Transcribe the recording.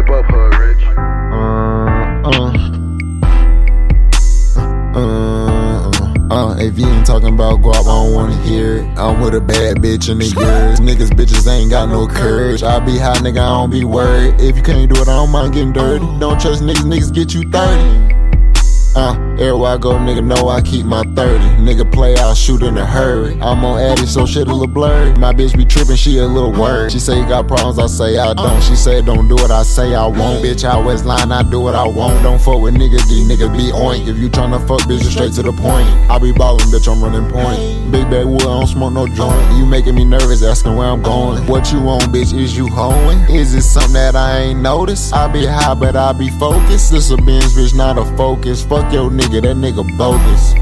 Pipe up, hood rich. Uh, uh, uh, uh, if you ain't talking about guap, I don't wanna hear it. I'm with a bad bitch in the years. Niggas, bitches ain't got no courage. I be high, nigga, I don't be worried. If you can't do it, I don't mind getting dirty. Don't trust niggas, niggas get you 30. I go, nigga know I keep my 30. Nigga play, I'll shoot in a hurry. I'm on Addy, so shit a little blurry. My bitch be tripping, she a little worried. She say you got problems, I say I don't. She say don't do what I say I won't. Bitch, I West line, I do what I want. Don't fuck with niggas, these niggas be oink. If you tryna fuck, bitch, straight to the point. I be ballin', bitch, I'm running point. Big bag wood, I don't smoke no joint. You making me nervous, asking where I'm going. What you want, bitch, is you hoeing? Is it something that I ain't noticed? I be high, but I be focused. This a Benz, bitch, not a focus. Fuck your nigga, that nigga bogus.